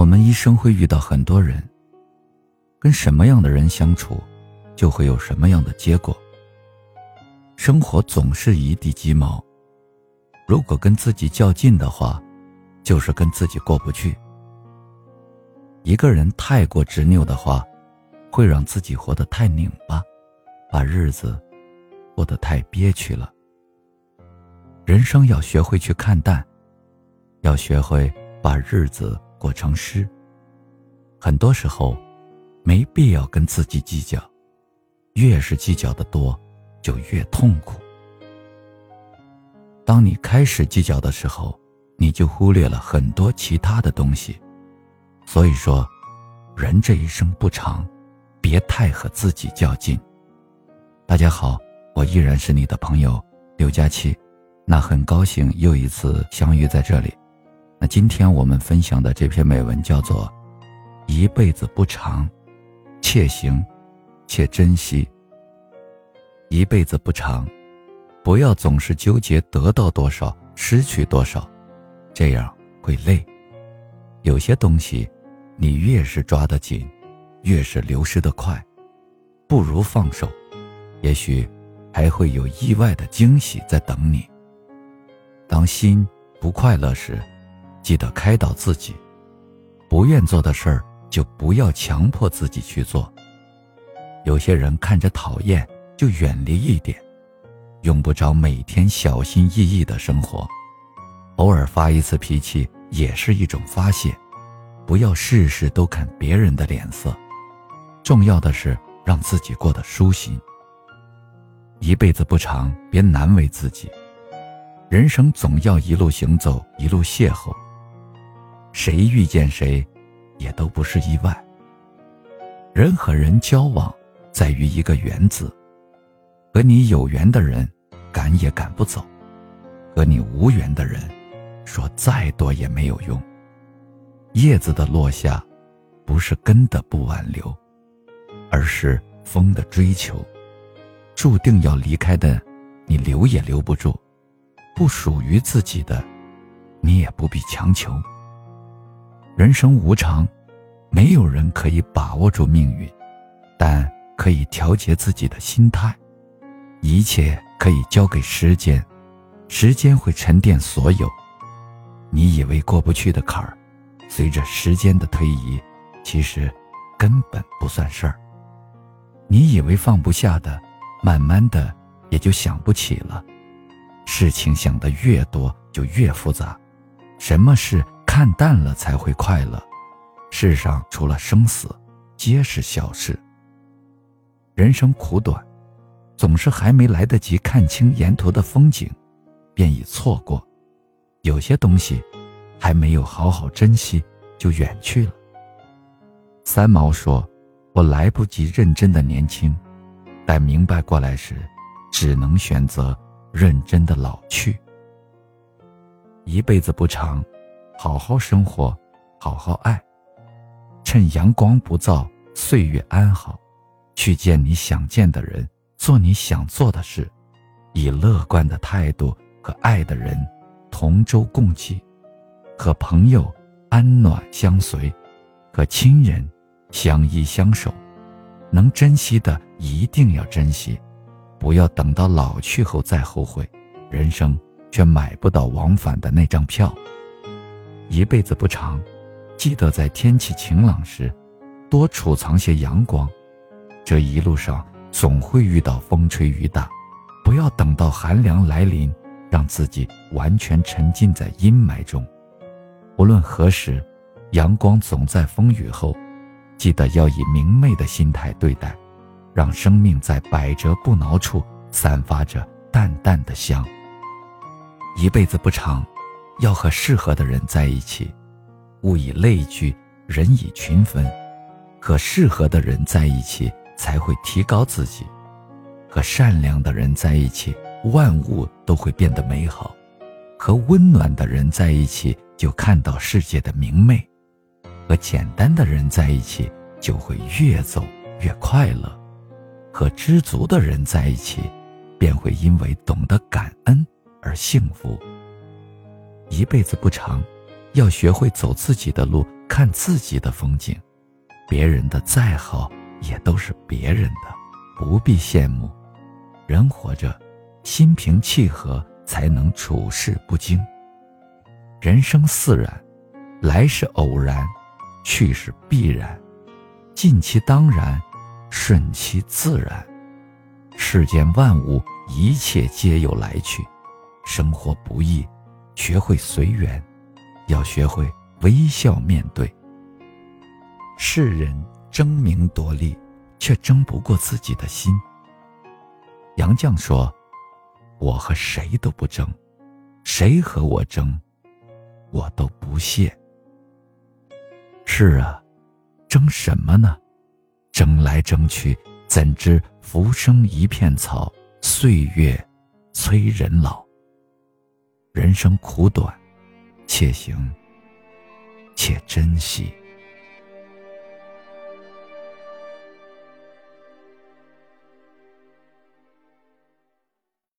我们一生会遇到很多人，跟什么样的人相处，就会有什么样的结果。生活总是一地鸡毛，如果跟自己较劲的话，就是跟自己过不去。一个人太过执拗的话，会让自己活得太拧巴，把日子过得太憋屈了。人生要学会去看淡，要学会把日子过成诗。很多时候，没必要跟自己计较，越是计较的多，就越痛苦。当你开始计较的时候，你就忽略了很多其他的东西。所以说，人这一生不长，别太和自己较劲。大家好，我依然是你的朋友刘佳琪，那很高兴又一次相遇在这里。那今天我们分享的这篇美文叫做《一辈子不长，且行且珍惜》。一辈子不长，不要总是纠结得到多少，失去多少，这样会累。有些东西。你越是抓得紧，越是流失的快，不如放手，也许还会有意外的惊喜在等你。当心不快乐时，记得开导自己，不愿做的事儿就不要强迫自己去做。有些人看着讨厌，就远离一点，用不着每天小心翼翼的生活，偶尔发一次脾气也是一种发泄。不要事事都看别人的脸色，重要的是让自己过得舒心。一辈子不长，别难为自己。人生总要一路行走，一路邂逅。谁遇见谁，也都不是意外。人和人交往，在于一个“缘”字。和你有缘的人，赶也赶不走；和你无缘的人，说再多也没有用。叶子的落下，不是根的不挽留，而是风的追求。注定要离开的，你留也留不住；不属于自己的，你也不必强求。人生无常，没有人可以把握住命运，但可以调节自己的心态。一切可以交给时间，时间会沉淀所有。你以为过不去的坎儿。随着时间的推移，其实根本不算事儿。你以为放不下的，慢慢的也就想不起了。事情想得越多，就越复杂。什么事看淡了才会快乐？世上除了生死，皆是小事。人生苦短，总是还没来得及看清沿途的风景，便已错过。有些东西。还没有好好珍惜，就远去了。三毛说：“我来不及认真的年轻，待明白过来时，只能选择认真的老去。一辈子不长，好好生活，好好爱，趁阳光不燥，岁月安好，去见你想见的人，做你想做的事，以乐观的态度和爱的人同舟共济。”和朋友安暖相随，和亲人相依相守，能珍惜的一定要珍惜，不要等到老去后再后悔，人生却买不到往返的那张票。一辈子不长，记得在天气晴朗时，多储藏些阳光。这一路上总会遇到风吹雨打，不要等到寒凉来临，让自己完全沉浸在阴霾中。无论何时，阳光总在风雨后。记得要以明媚的心态对待，让生命在百折不挠处散发着淡淡的香。一辈子不长，要和适合的人在一起。物以类聚，人以群分。和适合的人在一起，才会提高自己。和善良的人在一起，万物都会变得美好。和温暖的人在一起。就看到世界的明媚，和简单的人在一起，就会越走越快乐；和知足的人在一起，便会因为懂得感恩而幸福。一辈子不长，要学会走自己的路，看自己的风景。别人的再好，也都是别人的，不必羡慕。人活着，心平气和，才能处事不惊。人生似然，来是偶然，去是必然，尽其当然，顺其自然。世间万物，一切皆有来去。生活不易，学会随缘，要学会微笑面对。世人争名夺利，却争不过自己的心。杨绛说：“我和谁都不争，谁和我争，我都不屑。”是啊，争什么呢？争来争去，怎知浮生一片草，岁月催人老。人生苦短，且行且珍惜。